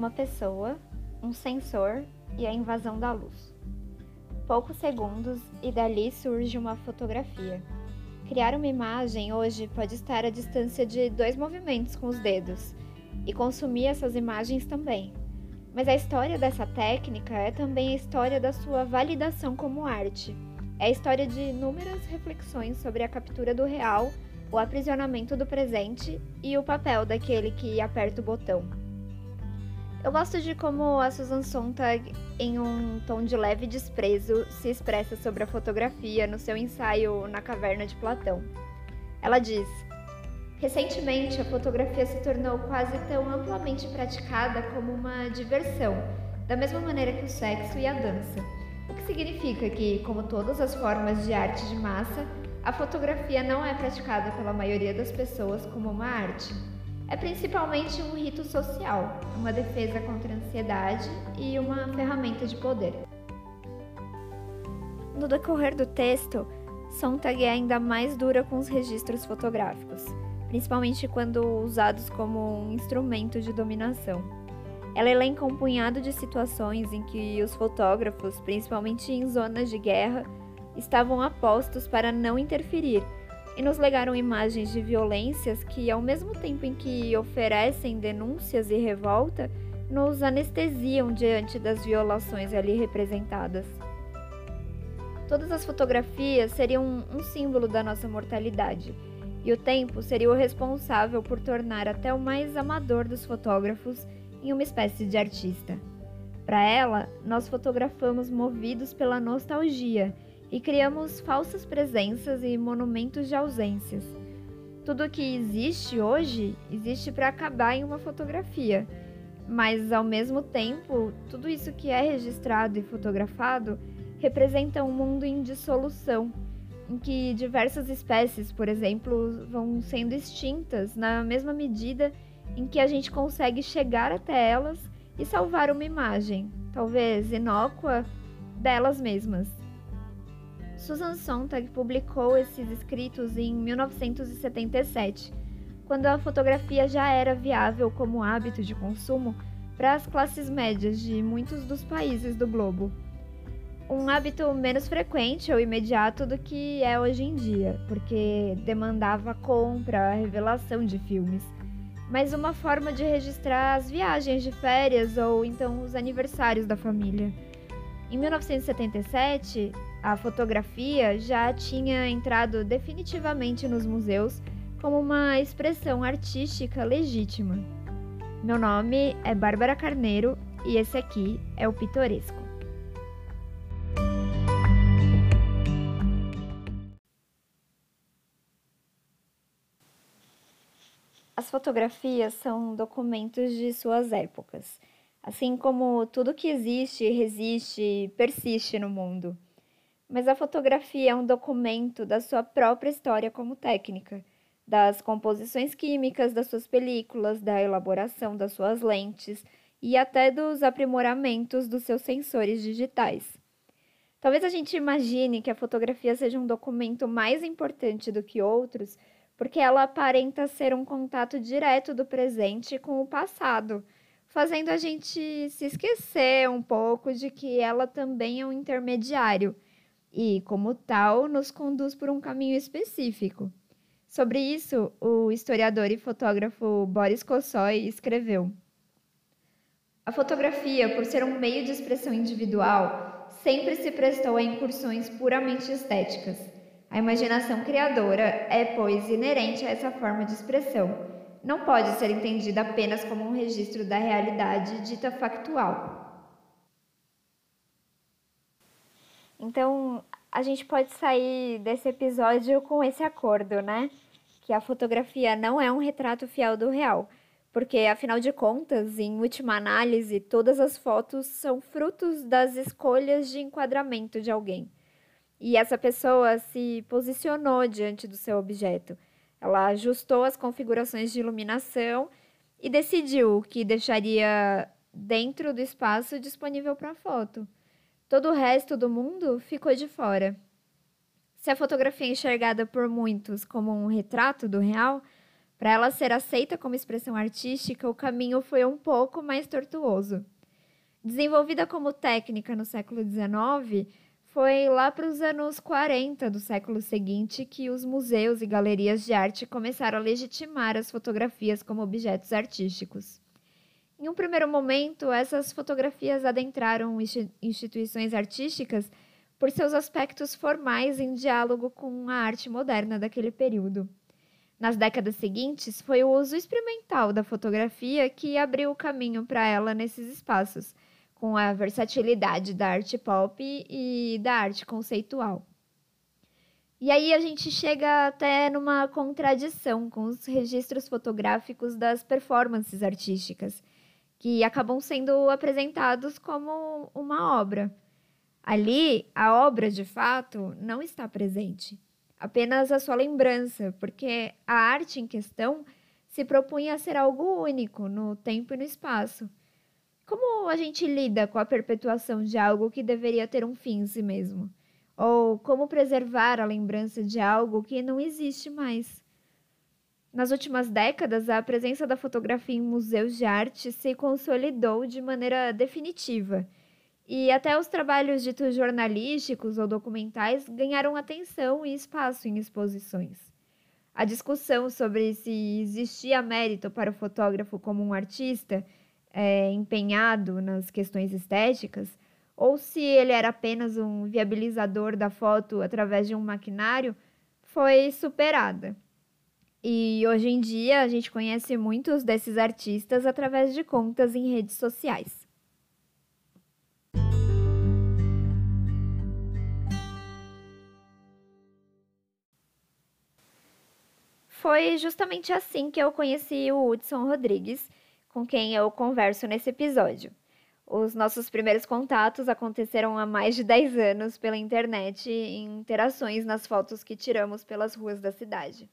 uma pessoa, um sensor e a invasão da luz. Poucos segundos e dali surge uma fotografia. Criar uma imagem hoje pode estar à distância de dois movimentos com os dedos e consumir essas imagens também. Mas a história dessa técnica é também a história da sua validação como arte. É a história de inúmeras reflexões sobre a captura do real, o aprisionamento do presente e o papel daquele que aperta o botão. Eu gosto de como a Susan Sontag, em um tom de leve desprezo, se expressa sobre a fotografia no seu ensaio Na Caverna de Platão. Ela diz: Recentemente, a fotografia se tornou quase tão amplamente praticada como uma diversão, da mesma maneira que o sexo e a dança. O que significa que, como todas as formas de arte de massa, a fotografia não é praticada pela maioria das pessoas como uma arte é principalmente um rito social, uma defesa contra a ansiedade e uma ferramenta de poder. No decorrer do texto, Sontag é ainda mais dura com os registros fotográficos, principalmente quando usados como um instrumento de dominação. Ela elenca um punhado de situações em que os fotógrafos, principalmente em zonas de guerra, estavam apostos para não interferir e nos legaram imagens de violências que, ao mesmo tempo em que oferecem denúncias e revolta, nos anestesiam diante das violações ali representadas. Todas as fotografias seriam um símbolo da nossa mortalidade, e o tempo seria o responsável por tornar até o mais amador dos fotógrafos em uma espécie de artista. Para ela, nós fotografamos movidos pela nostalgia e criamos falsas presenças e monumentos de ausências. Tudo que existe hoje existe para acabar em uma fotografia, mas ao mesmo tempo, tudo isso que é registrado e fotografado representa um mundo em dissolução, em que diversas espécies, por exemplo, vão sendo extintas na mesma medida em que a gente consegue chegar até elas e salvar uma imagem, talvez inócua, delas mesmas. Susan Sontag publicou esses escritos em 1977, quando a fotografia já era viável como hábito de consumo para as classes médias de muitos dos países do globo. Um hábito menos frequente ou imediato do que é hoje em dia, porque demandava compra, revelação de filmes, mas uma forma de registrar as viagens de férias ou então os aniversários da família. Em 1977, a fotografia já tinha entrado definitivamente nos museus como uma expressão artística legítima. Meu nome é Bárbara Carneiro e esse aqui é o Pitoresco. As fotografias são documentos de suas épocas, assim como tudo que existe, resiste e persiste no mundo mas a fotografia é um documento da sua própria história como técnica, das composições químicas das suas películas, da elaboração das suas lentes e até dos aprimoramentos dos seus sensores digitais. Talvez a gente imagine que a fotografia seja um documento mais importante do que outros, porque ela aparenta ser um contato direto do presente com o passado, fazendo a gente se esquecer um pouco de que ela também é um intermediário e, como tal, nos conduz por um caminho específico. Sobre isso, o historiador e fotógrafo Boris Kossoy escreveu: A fotografia, por ser um meio de expressão individual, sempre se prestou a incursões puramente estéticas. A imaginação criadora é, pois, inerente a essa forma de expressão. Não pode ser entendida apenas como um registro da realidade dita factual. Então, a gente pode sair desse episódio com esse acordo, né? Que a fotografia não é um retrato fiel do real. Porque, afinal de contas, em última análise, todas as fotos são frutos das escolhas de enquadramento de alguém. E essa pessoa se posicionou diante do seu objeto. Ela ajustou as configurações de iluminação e decidiu o que deixaria dentro do espaço disponível para a foto. Todo o resto do mundo ficou de fora. Se a fotografia é enxergada por muitos como um retrato do real, Para ela ser aceita como expressão artística, o caminho foi um pouco mais tortuoso. Desenvolvida como técnica no século XIX, foi lá para os anos 40 do século seguinte que os museus e galerias de arte começaram a legitimar as fotografias como objetos artísticos. Em um primeiro momento, essas fotografias adentraram instituições artísticas por seus aspectos formais em diálogo com a arte moderna daquele período. Nas décadas seguintes, foi o uso experimental da fotografia que abriu o caminho para ela nesses espaços com a versatilidade da arte pop e da arte conceitual. E aí a gente chega até numa contradição com os registros fotográficos das performances artísticas, que acabam sendo apresentados como uma obra. Ali, a obra de fato não está presente, apenas a sua lembrança, porque a arte em questão se propunha a ser algo único no tempo e no espaço como a gente lida com a perpetuação de algo que deveria ter um fim em si mesmo? Ou como preservar a lembrança de algo que não existe mais? Nas últimas décadas, a presença da fotografia em museus de arte se consolidou de maneira definitiva. E até os trabalhos ditos jornalísticos ou documentais ganharam atenção e espaço em exposições. A discussão sobre se existia mérito para o fotógrafo como um artista é, empenhado nas questões estéticas, ou se ele era apenas um viabilizador da foto através de um maquinário, foi superada. E hoje em dia a gente conhece muitos desses artistas através de contas em redes sociais. Foi justamente assim que eu conheci o Hudson Rodrigues com quem eu converso nesse episódio. Os nossos primeiros contatos aconteceram há mais de 10 anos pela internet em interações nas fotos que tiramos pelas ruas da cidade.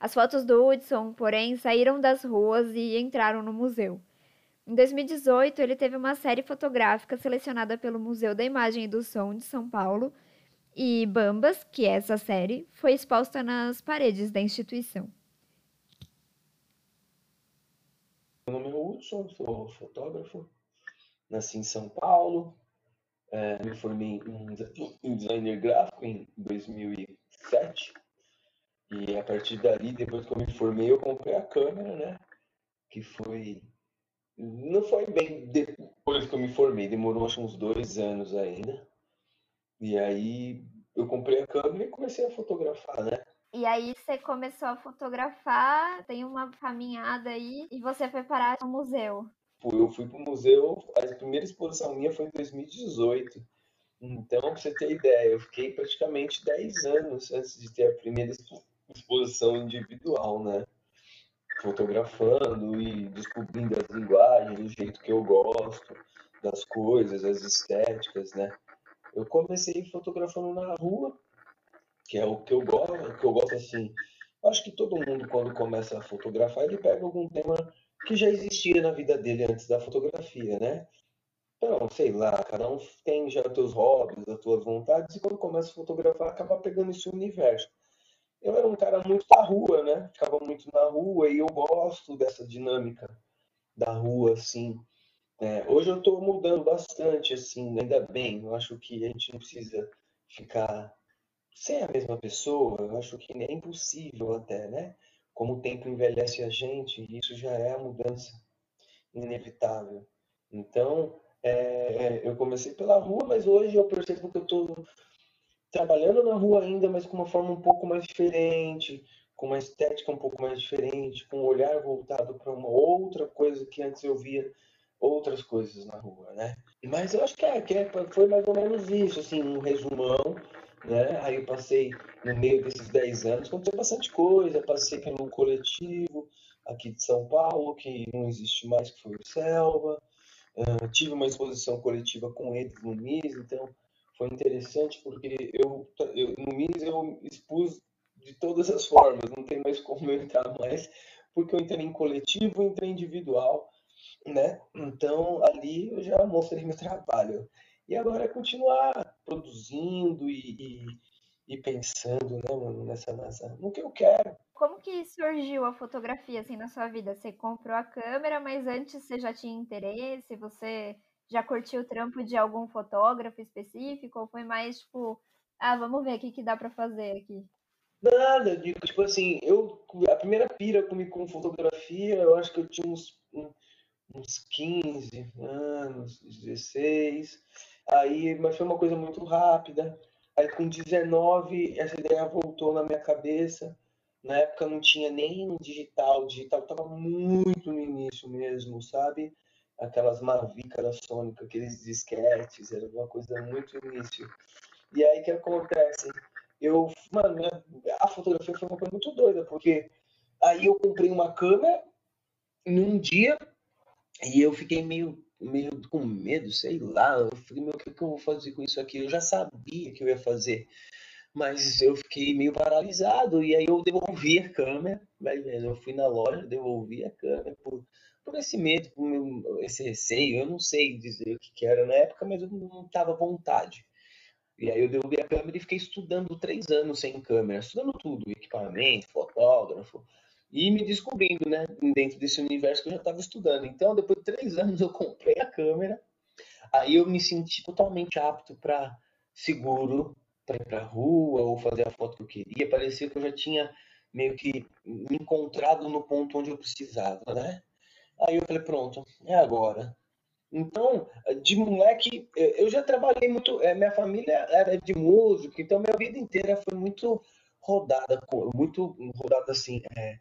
As fotos do Hudson, porém, saíram das ruas e entraram no museu. Em 2018, ele teve uma série fotográfica selecionada pelo Museu da Imagem e do Som de São Paulo, e Bambas, que é essa série, foi exposta nas paredes da instituição. Meu nome é Hudson, sou fotógrafo, nasci em São Paulo, é, me formei em, designer gráfico em 2007 e a partir dali, depois que eu me formei, eu comprei a câmera, né? Que foi. Não foi bem depois que eu me formei, demorou acho uns dois anos ainda. E aí eu comprei a câmera e comecei a fotografar, né? E aí você começou a fotografar, tem uma caminhada aí, e você foi parar no museu. Eu fui para o museu, a primeira exposição minha foi em 2018. Então, para você ter ideia, eu fiquei praticamente 10 anos antes de ter a primeira exposição individual, né? Fotografando e descobrindo as linguagens, do jeito que eu gosto, das coisas, as estéticas, né? Eu comecei fotografando na rua, que é o que eu gosto, que eu gosto assim. Acho que todo mundo quando começa a fotografar, ele pega algum tema que já existia na vida dele antes da fotografia, né? Então, sei lá, cada um tem já os teus hobbies, as tuas vontades, e quando começa a fotografar, acaba pegando esse universo. Eu era um cara muito da rua, né? Ficava muito na rua e eu gosto dessa dinâmica da rua, assim. É, hoje eu estou mudando bastante, assim, ainda bem. Eu acho que a gente não precisa ficar ser a mesma pessoa, eu acho que é impossível até, né? Como o tempo envelhece a gente, isso já é a mudança inevitável. Então, é, é eu comecei pela rua, mas hoje eu percebo que eu estou trabalhando na rua ainda, mas com uma forma um pouco mais diferente, com uma estética um pouco mais diferente, com um olhar voltado para uma outra coisa que antes eu via outras coisas na rua, né? Mas eu acho que, é, que é, foi mais ou menos isso, assim, um resumão né? Aí eu passei, no meio desses 10 anos, aconteceu bastante coisa. Passei pelo coletivo aqui de São Paulo, que não existe mais, que foi o Selva. Uh, tive uma exposição coletiva com eles no MIS, então foi interessante porque eu, eu, no MIS eu expus de todas as formas, não tem mais como entrar mais, porque eu entrei em coletivo, entrei individual, né? Então ali eu já mostrei meu trabalho. E agora é continuar produzindo e, e, ir pensando, né, nessa, nessa, no que eu quero. Como que surgiu a fotografia assim na sua vida? Você comprou a câmera, mas antes você já tinha interesse? Você já curtiu o trampo de algum fotógrafo específico? Ou foi mais tipo, ah, vamos ver o que, que dá para fazer aqui? Nada, digo, tipo assim, eu, a primeira pira comigo com fotografia, eu acho que eu tinha uns, uns 15 anos, 16, aí, mas foi uma coisa muito rápida. Aí com 19, essa ideia voltou na minha cabeça. Na época não tinha nem digital, digital estava muito no início mesmo, sabe? Aquelas Mavic da Sônica, aqueles disquetes, era uma coisa muito início. E aí o que acontece? Eu, mano, a fotografia foi uma coisa muito doida, porque aí eu comprei uma câmera num dia e eu fiquei meio, meio com medo, sei lá. Eu falei, meu, o que, que eu vou fazer com isso aqui? Eu já sabia que eu ia fazer, mas eu fiquei meio paralisado. E aí eu devolvi a câmera, eu fui na loja, devolvi a câmera por, por esse medo, por esse receio. Eu não sei dizer o que, era na época, mas eu não estava à vontade. E aí eu devolvi a câmera e fiquei estudando três anos sem câmera, estudando tudo, equipamento, fotógrafo, e me descobrindo, né, dentro desse universo que eu já estava estudando. Então, depois de três anos, eu comprei a câmera, aí eu me senti totalmente apto para seguro, para ir para rua ou fazer a foto que eu queria. Parecia que eu já tinha meio que me encontrado no ponto onde eu precisava, né? Aí eu falei, pronto, é agora. Então, de moleque, eu já trabalhei muito. Eh, minha família era de música, então minha vida inteira foi muito rodada, muito rodada assim, é,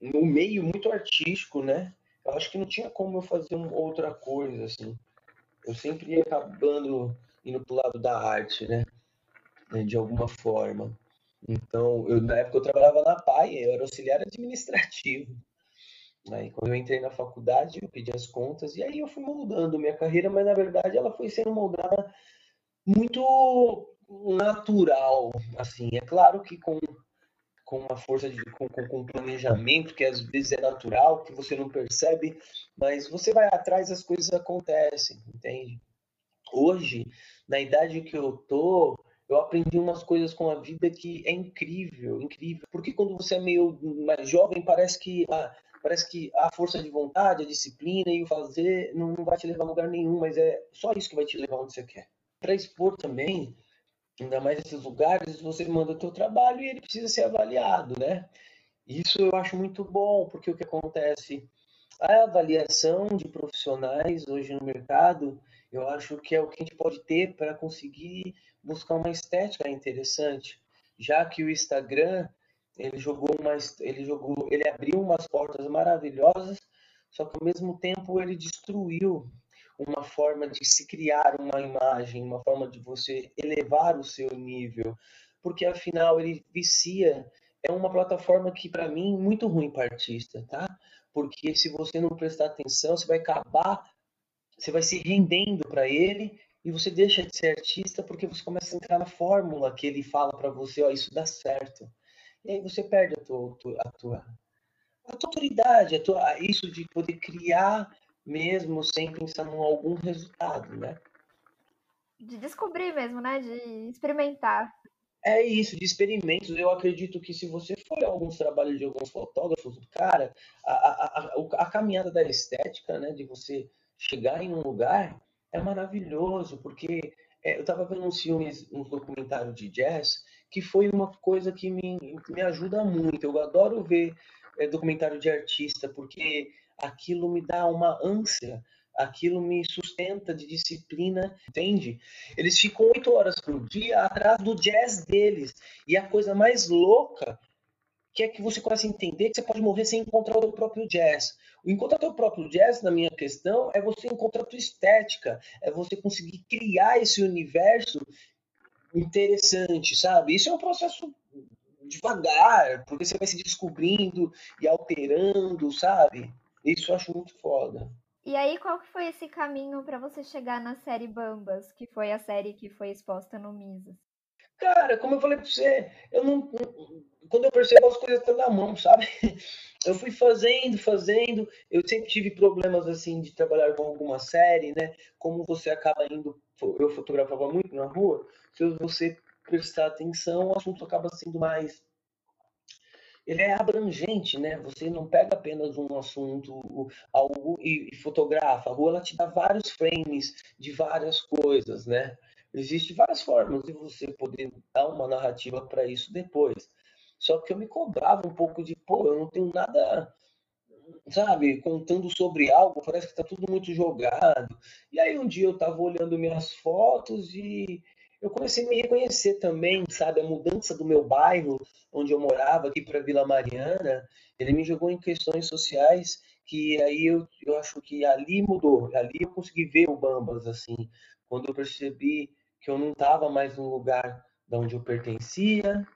no meio muito artístico, né? Eu acho que não tinha como eu fazer outra coisa, assim. Eu sempre ia acabando indo pro lado da arte, né? De alguma forma. Então, eu, na época eu trabalhava na PAI, eu era auxiliar administrativo. Aí, quando eu entrei na faculdade, eu pedi as contas e aí eu fui moldando minha carreira, mas na verdade ela foi sendo moldada muito natural, assim. É claro que com, com uma força de com, com planejamento que às vezes é natural, que você não percebe, mas você vai atrás, as coisas acontecem, entende? Hoje, na idade que eu tô, eu aprendi umas coisas com a vida que é incrível, incrível. Porque quando você é meio mais jovem, parece que ah, parece que a força de vontade, a disciplina e o fazer não, vai te levar a lugar nenhum, mas é só isso que vai te levar onde você quer. Para expor também, ainda mais nesses lugares, você manda o teu trabalho e ele precisa ser avaliado, né? Isso eu acho muito bom, porque o que acontece? A avaliação de profissionais hoje no mercado, eu acho que é o que a gente pode ter para conseguir buscar uma estética interessante, já que o Instagram ele jogou mais, ele jogou, ele abriu umas portas maravilhosas, só que ao mesmo tempo ele destruiu uma forma de se criar uma imagem, uma forma de você elevar o seu nível, porque afinal ele vicia. É uma plataforma que para mim muito ruim para artista, tá? Porque se você não prestar atenção, você vai acabar, você vai se rendendo para ele e você deixa de ser artista porque você começa a entrar na fórmula que ele fala para você, ó, isso dá certo. E aí você perde a tua, a tua, a tua autoridade, a tua, isso de poder criar mesmo sem pensar em algum resultado, né? De descobrir mesmo, né? De experimentar. É isso, de experimentos. Eu acredito que se você for a alguns trabalhos de alguns fotógrafos, cara, a, a, a, a caminhada da estética, né? De você chegar em um lugar é maravilhoso, porque é, eu estava vendo uns filmes, um documentário de jazz, que foi uma coisa que me, me ajuda muito. Eu adoro ver é, documentário de artista, porque aquilo me dá uma ânsia, aquilo me sustenta de disciplina, entende? Eles ficam oito horas por dia atrás do jazz deles. E a coisa mais louca que é que você começa a entender que você pode morrer sem encontrar o seu próprio jazz. O encontrar o seu próprio jazz, na minha questão, é você encontrar a tua estética, é você conseguir criar esse universo interessante, sabe? Isso é um processo devagar, porque você vai se descobrindo e alterando, sabe? Isso eu acho muito foda. E aí, qual que foi esse caminho para você chegar na série Bambas, que foi a série que foi exposta no Mises? Cara, como eu falei pra você, eu não. Quando eu percebo as coisas estão na mão, sabe? Eu fui fazendo, fazendo. Eu sempre tive problemas assim de trabalhar com alguma série, né? Como você acaba indo. Eu fotografava muito na rua, se você prestar atenção, o assunto acaba sendo mais ele é abrangente, né? Você não pega apenas um assunto, algo e, fotografa. A rua ela te dá vários frames de várias coisas, né? Existem várias formas de você poder dar uma narrativa para isso depois. Só que eu me cobrava um pouco de, pô, eu não tenho nada, sabe, contando sobre algo, parece que está tudo muito jogado. E aí um dia eu estava olhando minhas fotos e eu comecei a me reconhecer também, sabe, a mudança do meu bairro, onde eu morava, aqui para Vila Mariana, ele me jogou em questões sociais que aí eu, eu acho que ali mudou, ali eu consegui ver o Bambas, assim, quando eu percebi que eu não estava mais no lugar de onde eu pertencia,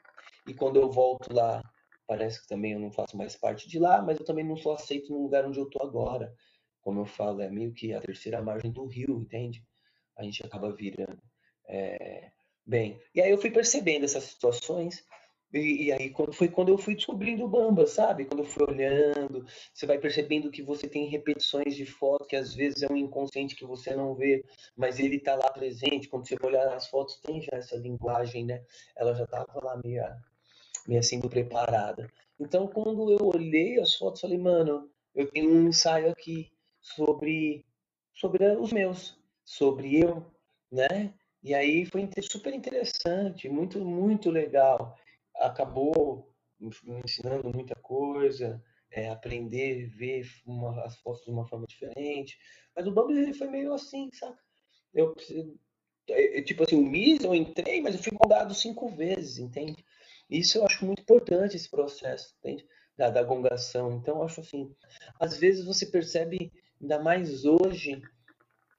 e quando eu volto lá, parece que também eu não faço mais parte de lá, mas eu também não sou aceito no lugar onde eu estou agora. Como eu falo, é meio que a terceira margem do rio, entende? A gente acaba virando. É, bem, e aí eu fui percebendo essas situações, e, e, aí quando, foi quando eu fui descobrindo o Bamba, sabe? Quando eu fui olhando, você vai percebendo que você tem repetições de fotos, que às vezes é um inconsciente que você não vê, mas ele tá lá presente. Quando você olhar as fotos, tem já essa linguagem, né? Ela já tava lá meio, meio assim preparada. Então, quando eu olhei as fotos, falei, mano, eu tenho um ensaio aqui sobre, sobre os meus, sobre eu, né? E aí foi super interessante, muito, muito legal. Acabou me ensinando muita coisa, é, aprender, ver uma, as fotos de uma forma diferente. Mas o Bubbles ele foi meio assim, sabe? Eu, é, é, tipo assim, o MIS eu entrei, mas eu fui moldado cinco vezes, entende? Isso eu acho muito importante, esse processo, entende? Da, da gongação. Então, eu acho assim, às vezes você percebe, ainda mais hoje,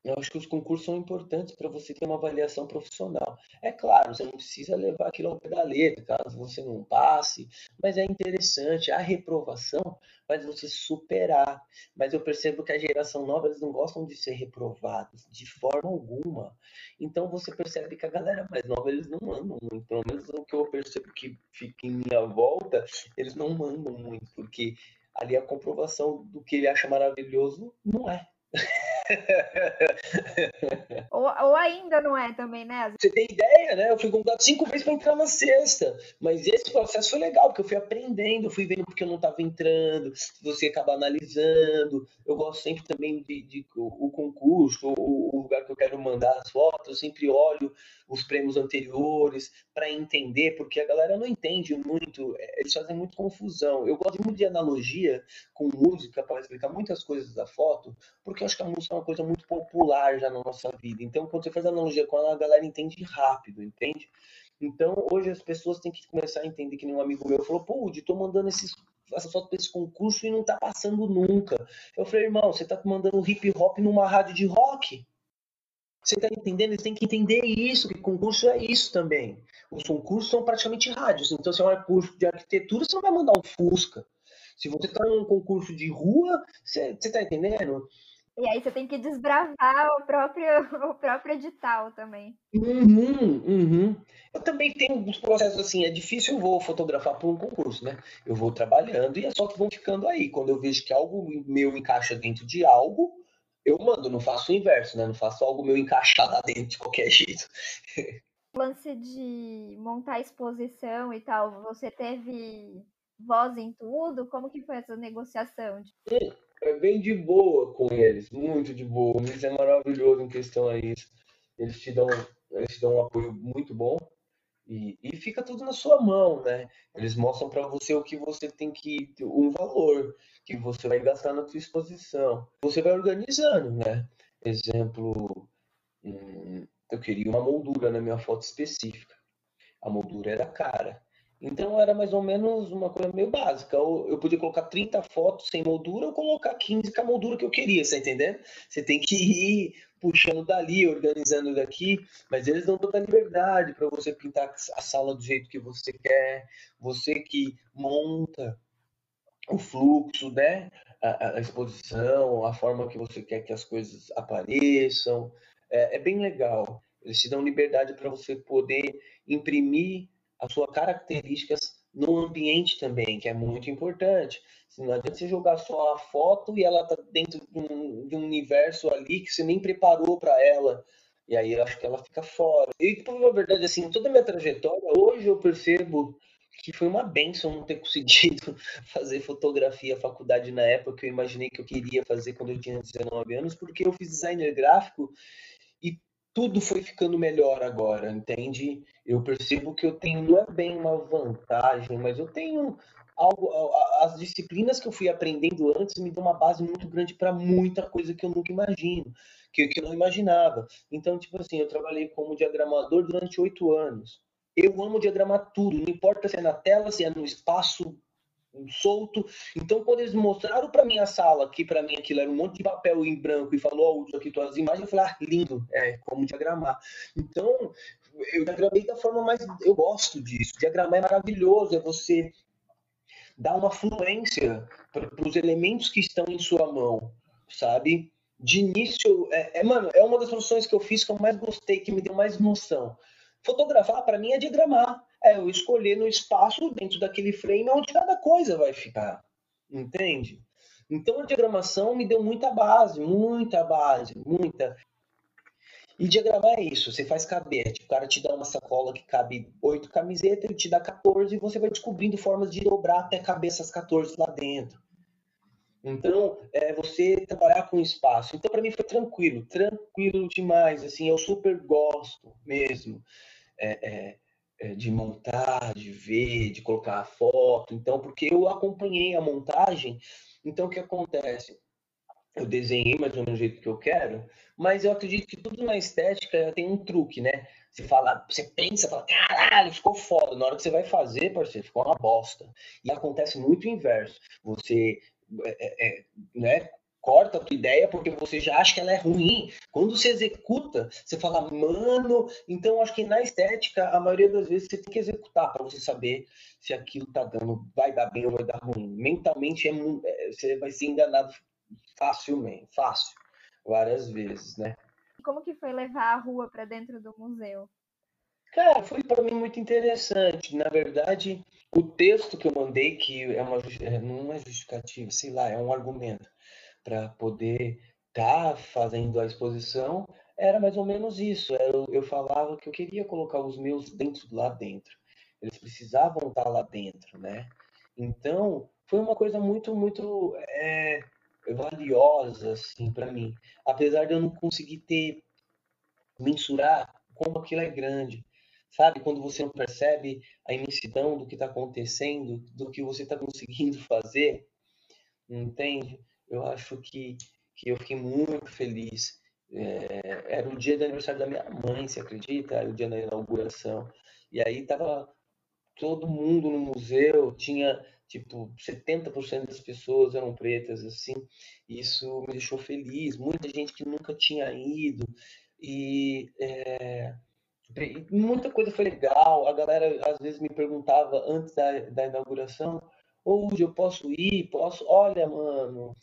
eu acho que os concursos são importantes para você ter uma avaliação profissional. É claro, você não precisa levar aquilo ao pé da letra, caso você não passe, mas é interessante. A reprovação faz você superar. Mas eu percebo que a geração nova, eles não gostam de ser reprovados, de forma alguma. Então você percebe que a galera mais nova, eles não mandam muito. Pelo menos o que eu percebo que fica em minha volta, eles não mandam muito, porque ali a comprovação do que ele acha maravilhoso não é. ou, ou, ainda não é também, né? Você tem ideia, né? Eu fui convidado cinco vezes para entrar na sexta. Mas esse processo foi legal, porque eu fui aprendendo, fui vendo porque eu não estava entrando, você acaba analisando. Eu gosto sempre também de, de o, o, concurso, o, o, lugar que eu quero mandar as fotos, eu sempre olho os prêmios anteriores para entender, porque a galera não entende muito, é, eles fazem muito confusão. Eu gosto muito de analogia com música para explicar muitas coisas da foto, porque eu acho que a música uma coisa muito popular já na nossa vida. Então, quando você faz analogia com ela, a galera entende rápido, entende? Então, hoje as pessoas têm que começar a entender que nem um amigo meu falou, pô, Udi, tô mandando esses, essa foto para esse concurso e não tá passando nunca. Eu falei, irmão, você tá mandando hip hop numa rádio de rock? Você tá entendendo? Eles têm que entender isso, que concurso é isso também. Os concursos são praticamente rádios. Então, se é um curso de arquitetura, você não vai mandar um Fusca. Se você está num concurso de rua, você, você tá entendendo? E aí você tem que desbravar o próprio, o próprio edital também. Uhum, uhum. Eu também tenho uns processos assim, é difícil eu vou fotografar por um concurso, né? Eu vou trabalhando e as fotos vão ficando aí. Quando eu vejo que algo meu encaixa dentro de algo, eu mando, não faço o inverso, né? Não faço algo meu encaixar lá dentro de qualquer jeito. O lance de montar exposição e tal, você teve voz em tudo? Como que foi essa negociação? É bem de boa com eles, muito de boa. O é maravilhoso em questão a isso. Eles te dão, eles te dão um apoio muito bom e, e fica tudo na sua mão, né? Eles mostram para você o que você tem que um valor que você vai gastar na sua exposição. Você vai organizando, né? Exemplo, hum, eu queria uma moldura na minha foto específica. A moldura era cara. Então era mais ou menos uma coisa meio básica. Eu podia colocar 30 fotos sem moldura ou colocar 15 com a moldura que eu queria, você tá entendendo? Você tem que ir puxando dali, organizando daqui, mas eles dão toda a liberdade para você pintar a sala do jeito que você quer, você que monta o fluxo, né? A, a exposição, a forma que você quer que as coisas apareçam. É, é bem legal. Eles te dão liberdade para você poder imprimir as suas características no ambiente também, que é muito importante. Não adianta você jogar só a foto e ela tá dentro de um, de um universo ali que você nem preparou para ela. E aí eu acho que ela fica fora. E, por verdade, assim, toda a minha trajetória, hoje eu percebo que foi uma benção não ter conseguido fazer fotografia faculdade na época que eu imaginei que eu queria fazer quando eu tinha 19 anos, porque eu fiz designer gráfico tudo foi ficando melhor agora, entende? Eu percebo que eu tenho, não é bem uma vantagem, mas eu tenho algo, as disciplinas que eu fui aprendendo antes me dão uma base muito grande para muita coisa que eu nunca imagino, que, que eu não imaginava. Então, tipo assim, eu trabalhei como diagramador durante oito anos. Eu amo diagramar tudo, não importa se é na tela, se é no espaço solto. Então, quando eles mostraram para mim a sala, que para mim aquilo era um monte de papel em branco e falou, ó, oh, aqui tuas imagens, eu falei, ah, lindo, é como diagramar. Então, eu diagramei da forma mais. Eu gosto disso. Diagramar é maravilhoso, é você dar uma fluência para os elementos que estão em sua mão, sabe? De início, é, é, mano, é uma das funções que eu fiz que eu mais gostei, que me deu mais noção. Fotografar, para mim, é diagramar. É eu escolher no espaço, dentro daquele frame, onde cada coisa vai ficar. Entende? Então, a diagramação me deu muita base, muita base, muita. E diagramar é isso, você faz caber. Tipo, o cara te dá uma sacola que cabe oito camisetas, ele te dá 14 e você vai descobrindo formas de dobrar até caber essas 14 lá dentro. Então, é você trabalhar com espaço. Então, para mim foi tranquilo, tranquilo demais. Assim, eu super gosto mesmo é, é, de montar, de ver, de colocar a foto. Então, porque eu acompanhei a montagem. Então, o que acontece? eu desenhei mais ou menos do jeito que eu quero, mas eu acredito que tudo na estética tem um truque, né? Você fala, você pensa, fala, caralho, ficou foda. Na hora que você vai fazer, parceiro, ficou uma bosta. E acontece muito o inverso. Você é, é, né, corta a tua ideia porque você já acha que ela é ruim. Quando você executa, você fala, mano. Então, acho que na estética, a maioria das vezes você tem que executar para você saber se aquilo tá dando, vai dar bem ou vai dar ruim. Mentalmente, é, é você vai ser enganado facilmente, fácil, várias vezes, né? Como que foi levar a rua para dentro do museu? Cara, foi para mim muito interessante. Na verdade, o texto que eu mandei, que é uma é, não é justificativa, sei lá, é um argumento para poder estar tá fazendo a exposição, era mais ou menos isso. Eu, eu falava que eu queria colocar os meus dentro lá dentro. Eles precisavam estar tá lá dentro, né? Então, foi uma coisa muito, muito é, valiosa assim para mim, apesar de eu não conseguir ter mensurar como aquilo é grande. Sabe, quando você não percebe a imensidão do que está acontecendo, do que você está conseguindo fazer, entende? Eu acho que, que eu fiquei muito feliz. É, era o dia do aniversário da minha mãe, se acredita? Era o dia da inauguração. E aí tava todo mundo no museu, tinha tipo 70% das pessoas eram pretas assim isso me deixou feliz muita gente que nunca tinha ido e é, muita coisa foi legal a galera às vezes me perguntava antes da, da inauguração hoje eu posso ir posso olha mano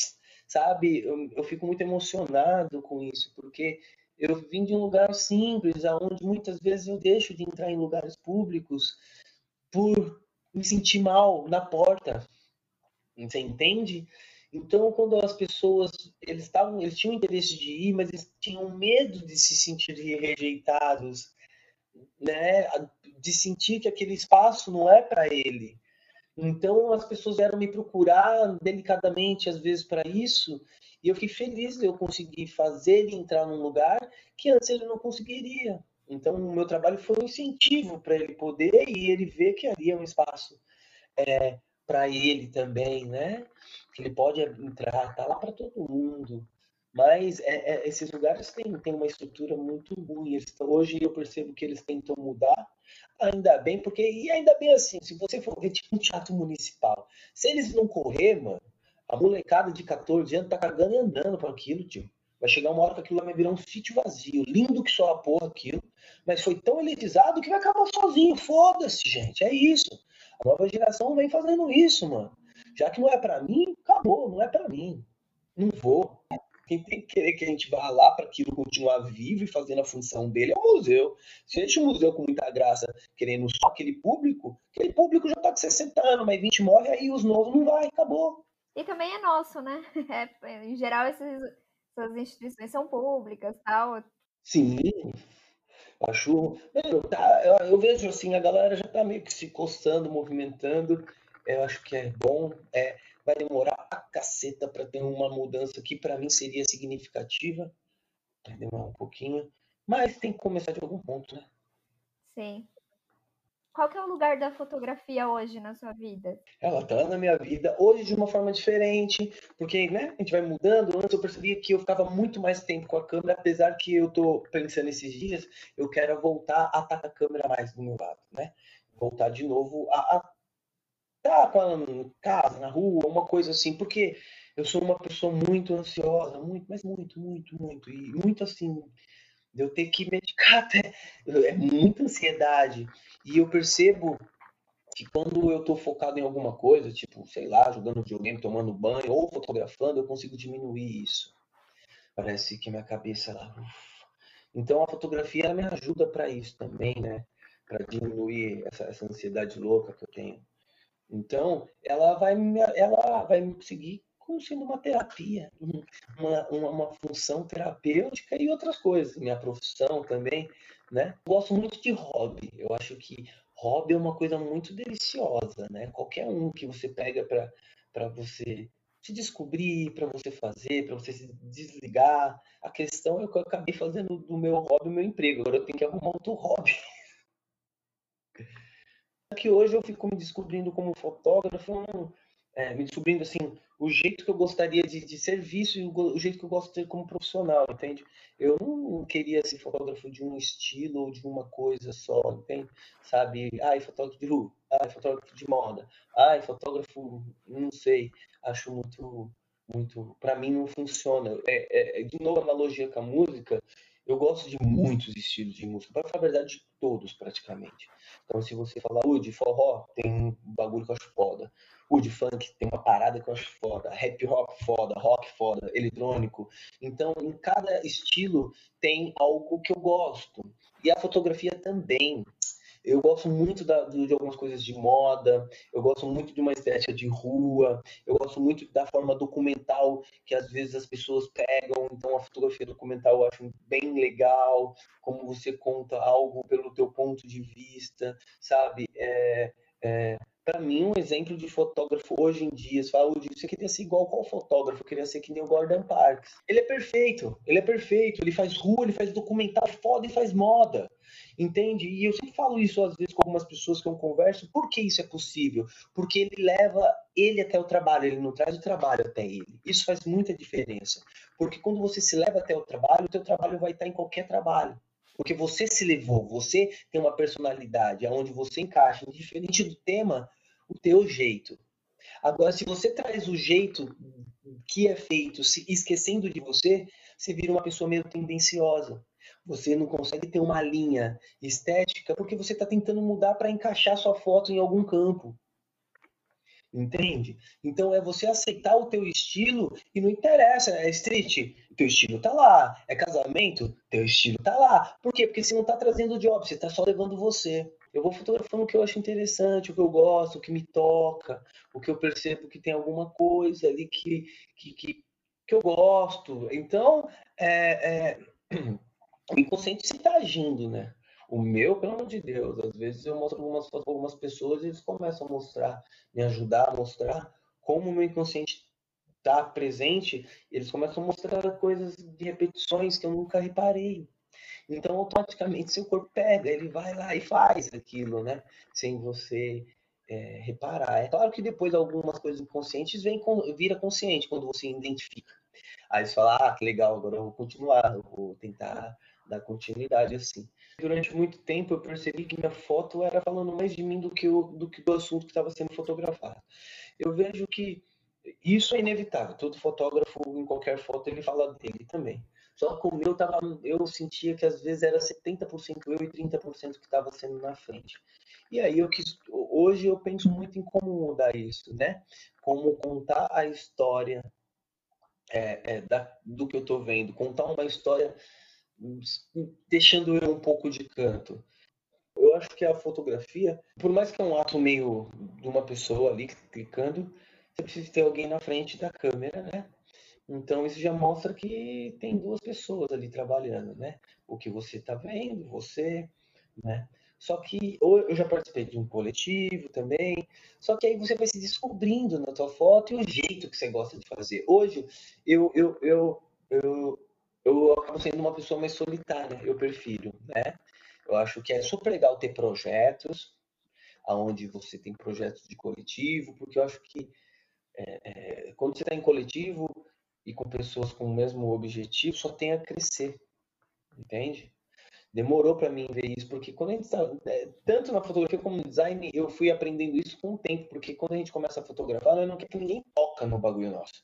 sabe eu, eu fico muito emocionado com isso porque eu vim de um lugar simples aonde muitas vezes eu deixo de entrar em lugares públicos por me sentir mal na porta. Você entende? Então, quando as pessoas eles estavam, eles tinham interesse de ir, mas eles tinham medo de se sentir rejeitados, né? De sentir que aquele espaço não é para ele. Então, as pessoas vieram me procurar delicadamente às vezes para isso, e eu fiquei feliz de eu conseguir fazer ele entrar num lugar que antes ele não conseguiria. Então, o meu trabalho foi um incentivo para ele poder e ele ver que ali é um espaço é, para ele também, né? Que ele pode entrar, tá lá para todo mundo. Mas é, é, esses lugares têm, têm uma estrutura muito ruim. Eles, hoje eu percebo que eles tentam mudar, ainda bem, porque, e ainda bem assim, se você for ver tipo um teatro municipal, se eles não correr, mano, a molecada de 14 anos tá cagando e andando para aquilo, tio. Vai chegar uma hora que aquilo vai virar um sítio vazio, lindo que só a porra aquilo, mas foi tão elitizado que vai acabar sozinho. Foda-se, gente, é isso. A nova geração vem fazendo isso, mano. Já que não é para mim, acabou, não é para mim. Não vou. Quem tem que querer que a gente vá lá para aquilo continuar vivo e fazendo a função dele é o museu. Se a gente o museu com muita graça, querendo só aquele público, aquele público já tá com 60 anos, mas 20 morre, aí os novos não vai, acabou. E também é nosso, né? É, em geral, esses, essas instituições são públicas tal. Sim, acho. Meu, tá, eu, eu vejo assim, a galera já tá meio que se coçando, movimentando. Eu acho que é bom. É, vai demorar a caceta para ter uma mudança que para mim seria significativa. Vai demorar um pouquinho. Mas tem que começar de algum ponto, né? Sim. Qual que é o lugar da fotografia hoje na sua vida? Ela tá na minha vida hoje de uma forma diferente, porque né, a gente vai mudando. Antes eu percebia que eu ficava muito mais tempo com a câmera, apesar que eu tô pensando esses dias, eu quero voltar a estar com a câmera mais do meu lado, né? Voltar de novo a, a estar com ela em casa, na rua, uma coisa assim, porque eu sou uma pessoa muito ansiosa, muito, mas muito, muito, muito, e muito assim, eu ter que medicar até, é muita ansiedade. E eu percebo que quando eu estou focado em alguma coisa, tipo, sei lá, jogando videogame, tomando banho ou fotografando, eu consigo diminuir isso. Parece que minha cabeça lá. Então a fotografia me ajuda para isso também, né? Para diminuir essa, essa ansiedade louca que eu tenho. Então, ela vai me, ela vai me seguir como sendo uma terapia, uma, uma, uma, função terapêutica e outras coisas. Minha profissão também, né? Gosto muito de hobby. Eu acho que hobby é uma coisa muito deliciosa, né? Qualquer um que você pega para você se descobrir, para você fazer, para você se desligar. A questão é que eu acabei fazendo do meu hobby o meu emprego. Agora eu tenho que arrumar outro hobby. Que hoje eu fico me descobrindo como fotógrafo, é, me descobrindo assim o jeito que eu gostaria de, de serviço e o, o, jeito que eu gosto de ser como profissional, entende? Eu não queria ser fotógrafo de um estilo ou de uma coisa só, entende? Sabe? Ai, fotógrafo de rua, ai, fotógrafo de moda, ai, fotógrafo, não sei, acho muito, muito, para mim não funciona. É, é, de novo, analogia com a música, eu gosto de muitos estilos de música, para falar a verdade, de todos praticamente. Então, se você falar, uh, de forró, tem um bagulho que eu acho foda de funk tem uma parada que eu acho foda, rap hop foda, rock foda, eletrônico. Então, em cada estilo tem algo que eu gosto. E a fotografia também. Eu gosto muito da, de algumas coisas de moda, eu gosto muito de uma estética de rua, eu gosto muito da forma documental que às vezes as pessoas pegam. Então, a fotografia documental eu acho bem legal, como você conta algo pelo teu ponto de vista, sabe? É, é, para mim, um exemplo de fotógrafo hoje em dia, você fala, você queria ser igual qual fotógrafo? Eu queria ser que nem o Gordon Parks. Ele é perfeito, ele é perfeito, ele faz rua, ele faz documental foda e faz moda. Entende? E eu sempre falo isso às vezes com algumas pessoas que eu converso, por que isso é possível? Porque ele leva ele até o trabalho, ele não traz o trabalho até ele. Isso faz muita diferença. Porque quando você se leva até o trabalho, o teu trabalho vai estar em qualquer trabalho. Porque você se levou, você tem uma personalidade aonde você encaixa, diferente do tema, o teu jeito. Agora, se você traz o jeito que é feito, se esquecendo de você, você vira uma pessoa meio tendenciosa. Você não consegue ter uma linha estética porque você está tentando mudar para encaixar sua foto em algum campo. Entende? Então é você aceitar o teu estilo e não interessa, é street, teu estilo tá lá, é casamento, teu estilo tá lá. Por quê? Porque você não tá trazendo job, você tá só levando você. Eu vou fotografando o que eu acho interessante, o que eu gosto, o que me toca, o que eu percebo que tem alguma coisa ali que, que, que, que eu gosto. Então, é, é, o inconsciente se tá agindo, né? O meu, pelo amor de Deus, às vezes eu mostro algumas fotos para algumas pessoas e eles começam a mostrar, me ajudar a mostrar como o meu inconsciente está presente, eles começam a mostrar coisas de repetições que eu nunca reparei. Então, automaticamente, seu corpo pega, ele vai lá e faz aquilo, né? Sem você é, reparar. É claro que depois algumas coisas inconscientes vêm, vira consciente quando você identifica. Aí você fala, ah, que legal, agora eu vou continuar, eu vou tentar dar continuidade assim. Durante muito tempo eu percebi que minha foto era falando mais de mim do que, o, do, que do assunto que estava sendo fotografado. Eu vejo que isso é inevitável. Todo fotógrafo, em qualquer foto, ele fala dele também. Só que o meu tava, eu sentia que às vezes era 70% eu e 30% que estava sendo na frente. E aí eu quis, hoje eu penso muito em como mudar isso, né? Como contar a história é, é, da, do que eu estou vendo, contar uma história deixando eu um pouco de canto. Eu acho que a fotografia, por mais que é um ato meio de uma pessoa ali clicando, você precisa ter alguém na frente da câmera, né? Então isso já mostra que tem duas pessoas ali trabalhando, né? O que você está vendo, você, né? Só que ou eu já participei de um coletivo também. Só que aí você vai se descobrindo na tua foto e o jeito que você gosta de fazer. Hoje eu eu, eu, eu, eu acabo sendo uma pessoa mais solitária, eu prefiro, né? Eu acho que é super legal ter projetos, aonde você tem projetos de coletivo, porque eu acho que é, é, quando você está em coletivo e com pessoas com o mesmo objetivo, só tem a crescer, entende? Demorou para mim ver isso, porque quando a gente está, é, tanto na fotografia como no design, eu fui aprendendo isso com o tempo, porque quando a gente começa a fotografar, eu não quero que ninguém toca no bagulho nosso.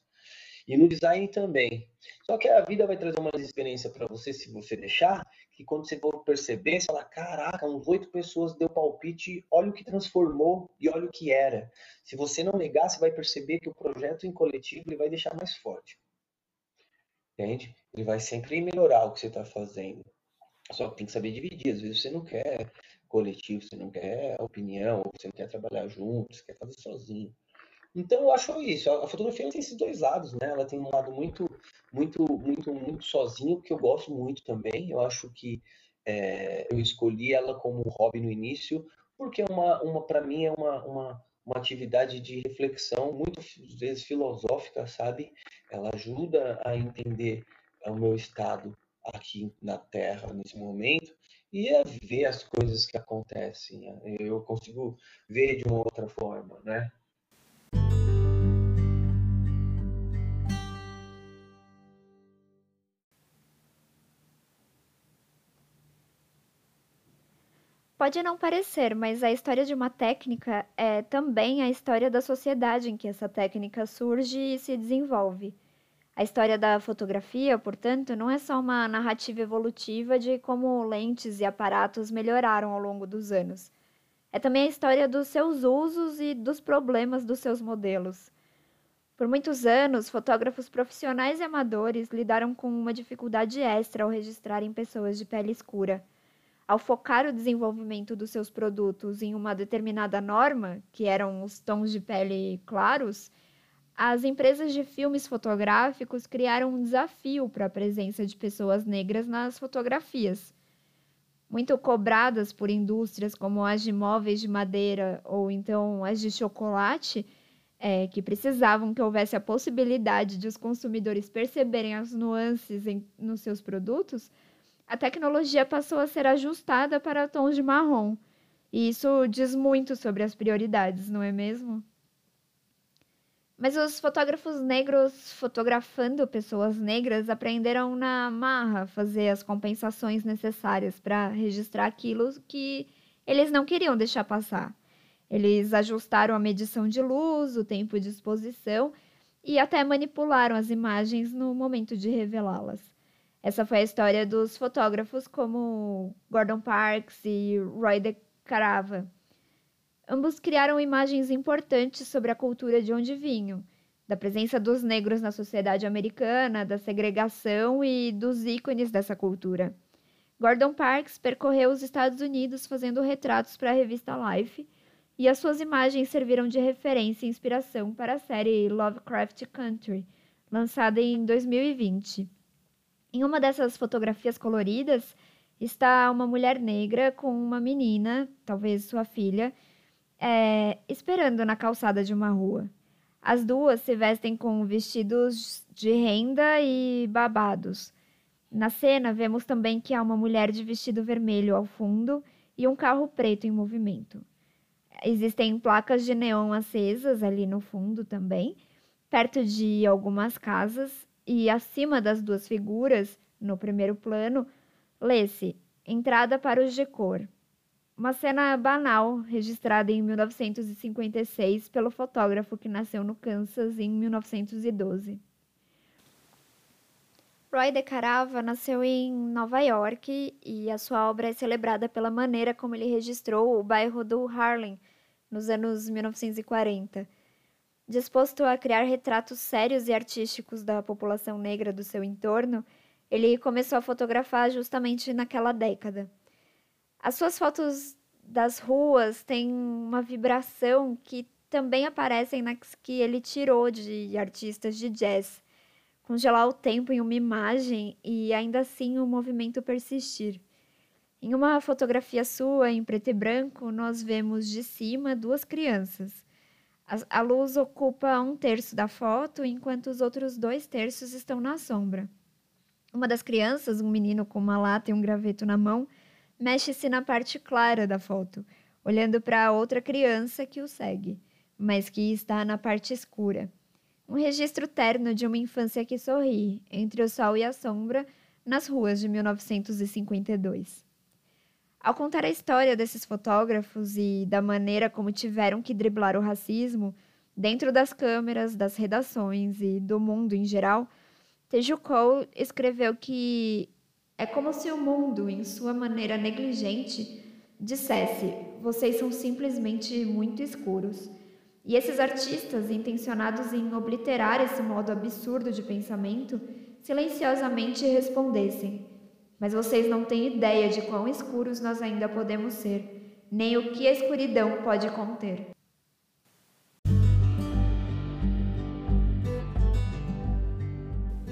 E no design também. Só que a vida vai trazer uma experiência para você, se você deixar, que quando você for perceber, você fala, caraca, uns oito pessoas deu palpite, olha o que transformou e olha o que era. Se você não negar, você vai perceber que o projeto em coletivo ele vai deixar mais forte. Entende? Ele vai sempre melhorar o que você está fazendo. Só que tem que saber dividir. Às vezes você não quer coletivo, você não quer opinião, você não quer trabalhar junto, você quer fazer sozinho. Então eu acho isso. A fotografia tem esses dois lados, né? Ela tem um lado muito, muito, muito, muito sozinho que eu gosto muito também. Eu acho que é, eu escolhi ela como hobby no início porque é uma, uma para mim é uma, uma, uma atividade de reflexão muito vezes filosófica, sabe? Ela ajuda a entender o meu estado aqui na Terra nesse momento e a ver as coisas que acontecem. Eu consigo ver de uma outra forma, né? Pode não parecer, mas a história de uma técnica é também a história da sociedade em que essa técnica surge e se desenvolve. A história da fotografia, portanto, não é só uma narrativa evolutiva de como lentes e aparatos melhoraram ao longo dos anos. É também a história dos seus usos e dos problemas dos seus modelos. Por muitos anos, fotógrafos profissionais e amadores lidaram com uma dificuldade extra ao registrarem pessoas de pele escura. Ao focar o desenvolvimento dos seus produtos em uma determinada norma, que eram os tons de pele claros, as empresas de filmes fotográficos criaram um desafio para a presença de pessoas negras nas fotografias. Muito cobradas por indústrias como as de móveis de madeira ou então as de chocolate, é, que precisavam que houvesse a possibilidade de os consumidores perceberem as nuances em, nos seus produtos, a tecnologia passou a ser ajustada para tons de marrom. E isso diz muito sobre as prioridades, não é mesmo? Mas os fotógrafos negros fotografando pessoas negras aprenderam na marra fazer as compensações necessárias para registrar aquilo que eles não queriam deixar passar. Eles ajustaram a medição de luz, o tempo de exposição e até manipularam as imagens no momento de revelá-las. Essa foi a história dos fotógrafos como Gordon Parks e Roy de Carava. Ambos criaram imagens importantes sobre a cultura de onde vinham, da presença dos negros na sociedade americana, da segregação e dos ícones dessa cultura. Gordon Parks percorreu os Estados Unidos fazendo retratos para a revista Life, e as suas imagens serviram de referência e inspiração para a série Lovecraft Country, lançada em 2020. Em uma dessas fotografias coloridas está uma mulher negra com uma menina, talvez sua filha, é, esperando na calçada de uma rua. As duas se vestem com vestidos de renda e babados. Na cena, vemos também que há uma mulher de vestido vermelho ao fundo e um carro preto em movimento. Existem placas de neon acesas ali no fundo também, perto de algumas casas, e acima das duas figuras, no primeiro plano, lê-se Entrada para o G-Cor. Uma cena banal, registrada em 1956 pelo fotógrafo que nasceu no Kansas em 1912. Roy de Carava nasceu em Nova York e a sua obra é celebrada pela maneira como ele registrou o bairro do Harlem nos anos 1940 Disposto a criar retratos sérios e artísticos da população negra do seu entorno, ele começou a fotografar justamente naquela década. As suas fotos das ruas têm uma vibração que também aparecem nas que ele tirou de artistas de jazz, congelar o tempo em uma imagem e ainda assim o movimento persistir. Em uma fotografia sua em preto e branco, nós vemos de cima duas crianças. A, luz ocupa um terço da foto, enquanto os outros dois terços estão na sombra. Uma das crianças, um menino com uma lata e um graveto na mão, mexe-se na parte clara da foto, olhando para outra criança que o segue, mas que está na parte escura. Um registro terno de uma infância que sorri, entre o sol e a sombra, nas ruas de 1952. Ao contar a história desses fotógrafos e da maneira como tiveram que driblar o racismo, dentro das câmeras, das redações e do mundo em geral, Teju Cole escreveu que é como se o mundo, em sua maneira negligente, dissesse: vocês são simplesmente muito escuros. E esses artistas, intencionados em obliterar esse modo absurdo de pensamento, silenciosamente respondessem: Mas vocês não têm ideia de quão escuros nós ainda podemos ser, nem o que a escuridão pode conter.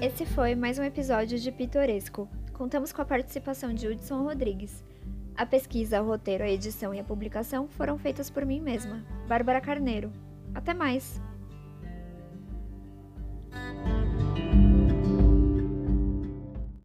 Esse foi mais um episódio de Pitoresco. Contamos com a participação de Hudson Rodrigues. A pesquisa, o roteiro, a edição e a publicação foram feitas por mim mesma, Bárbara Carneiro. Até mais!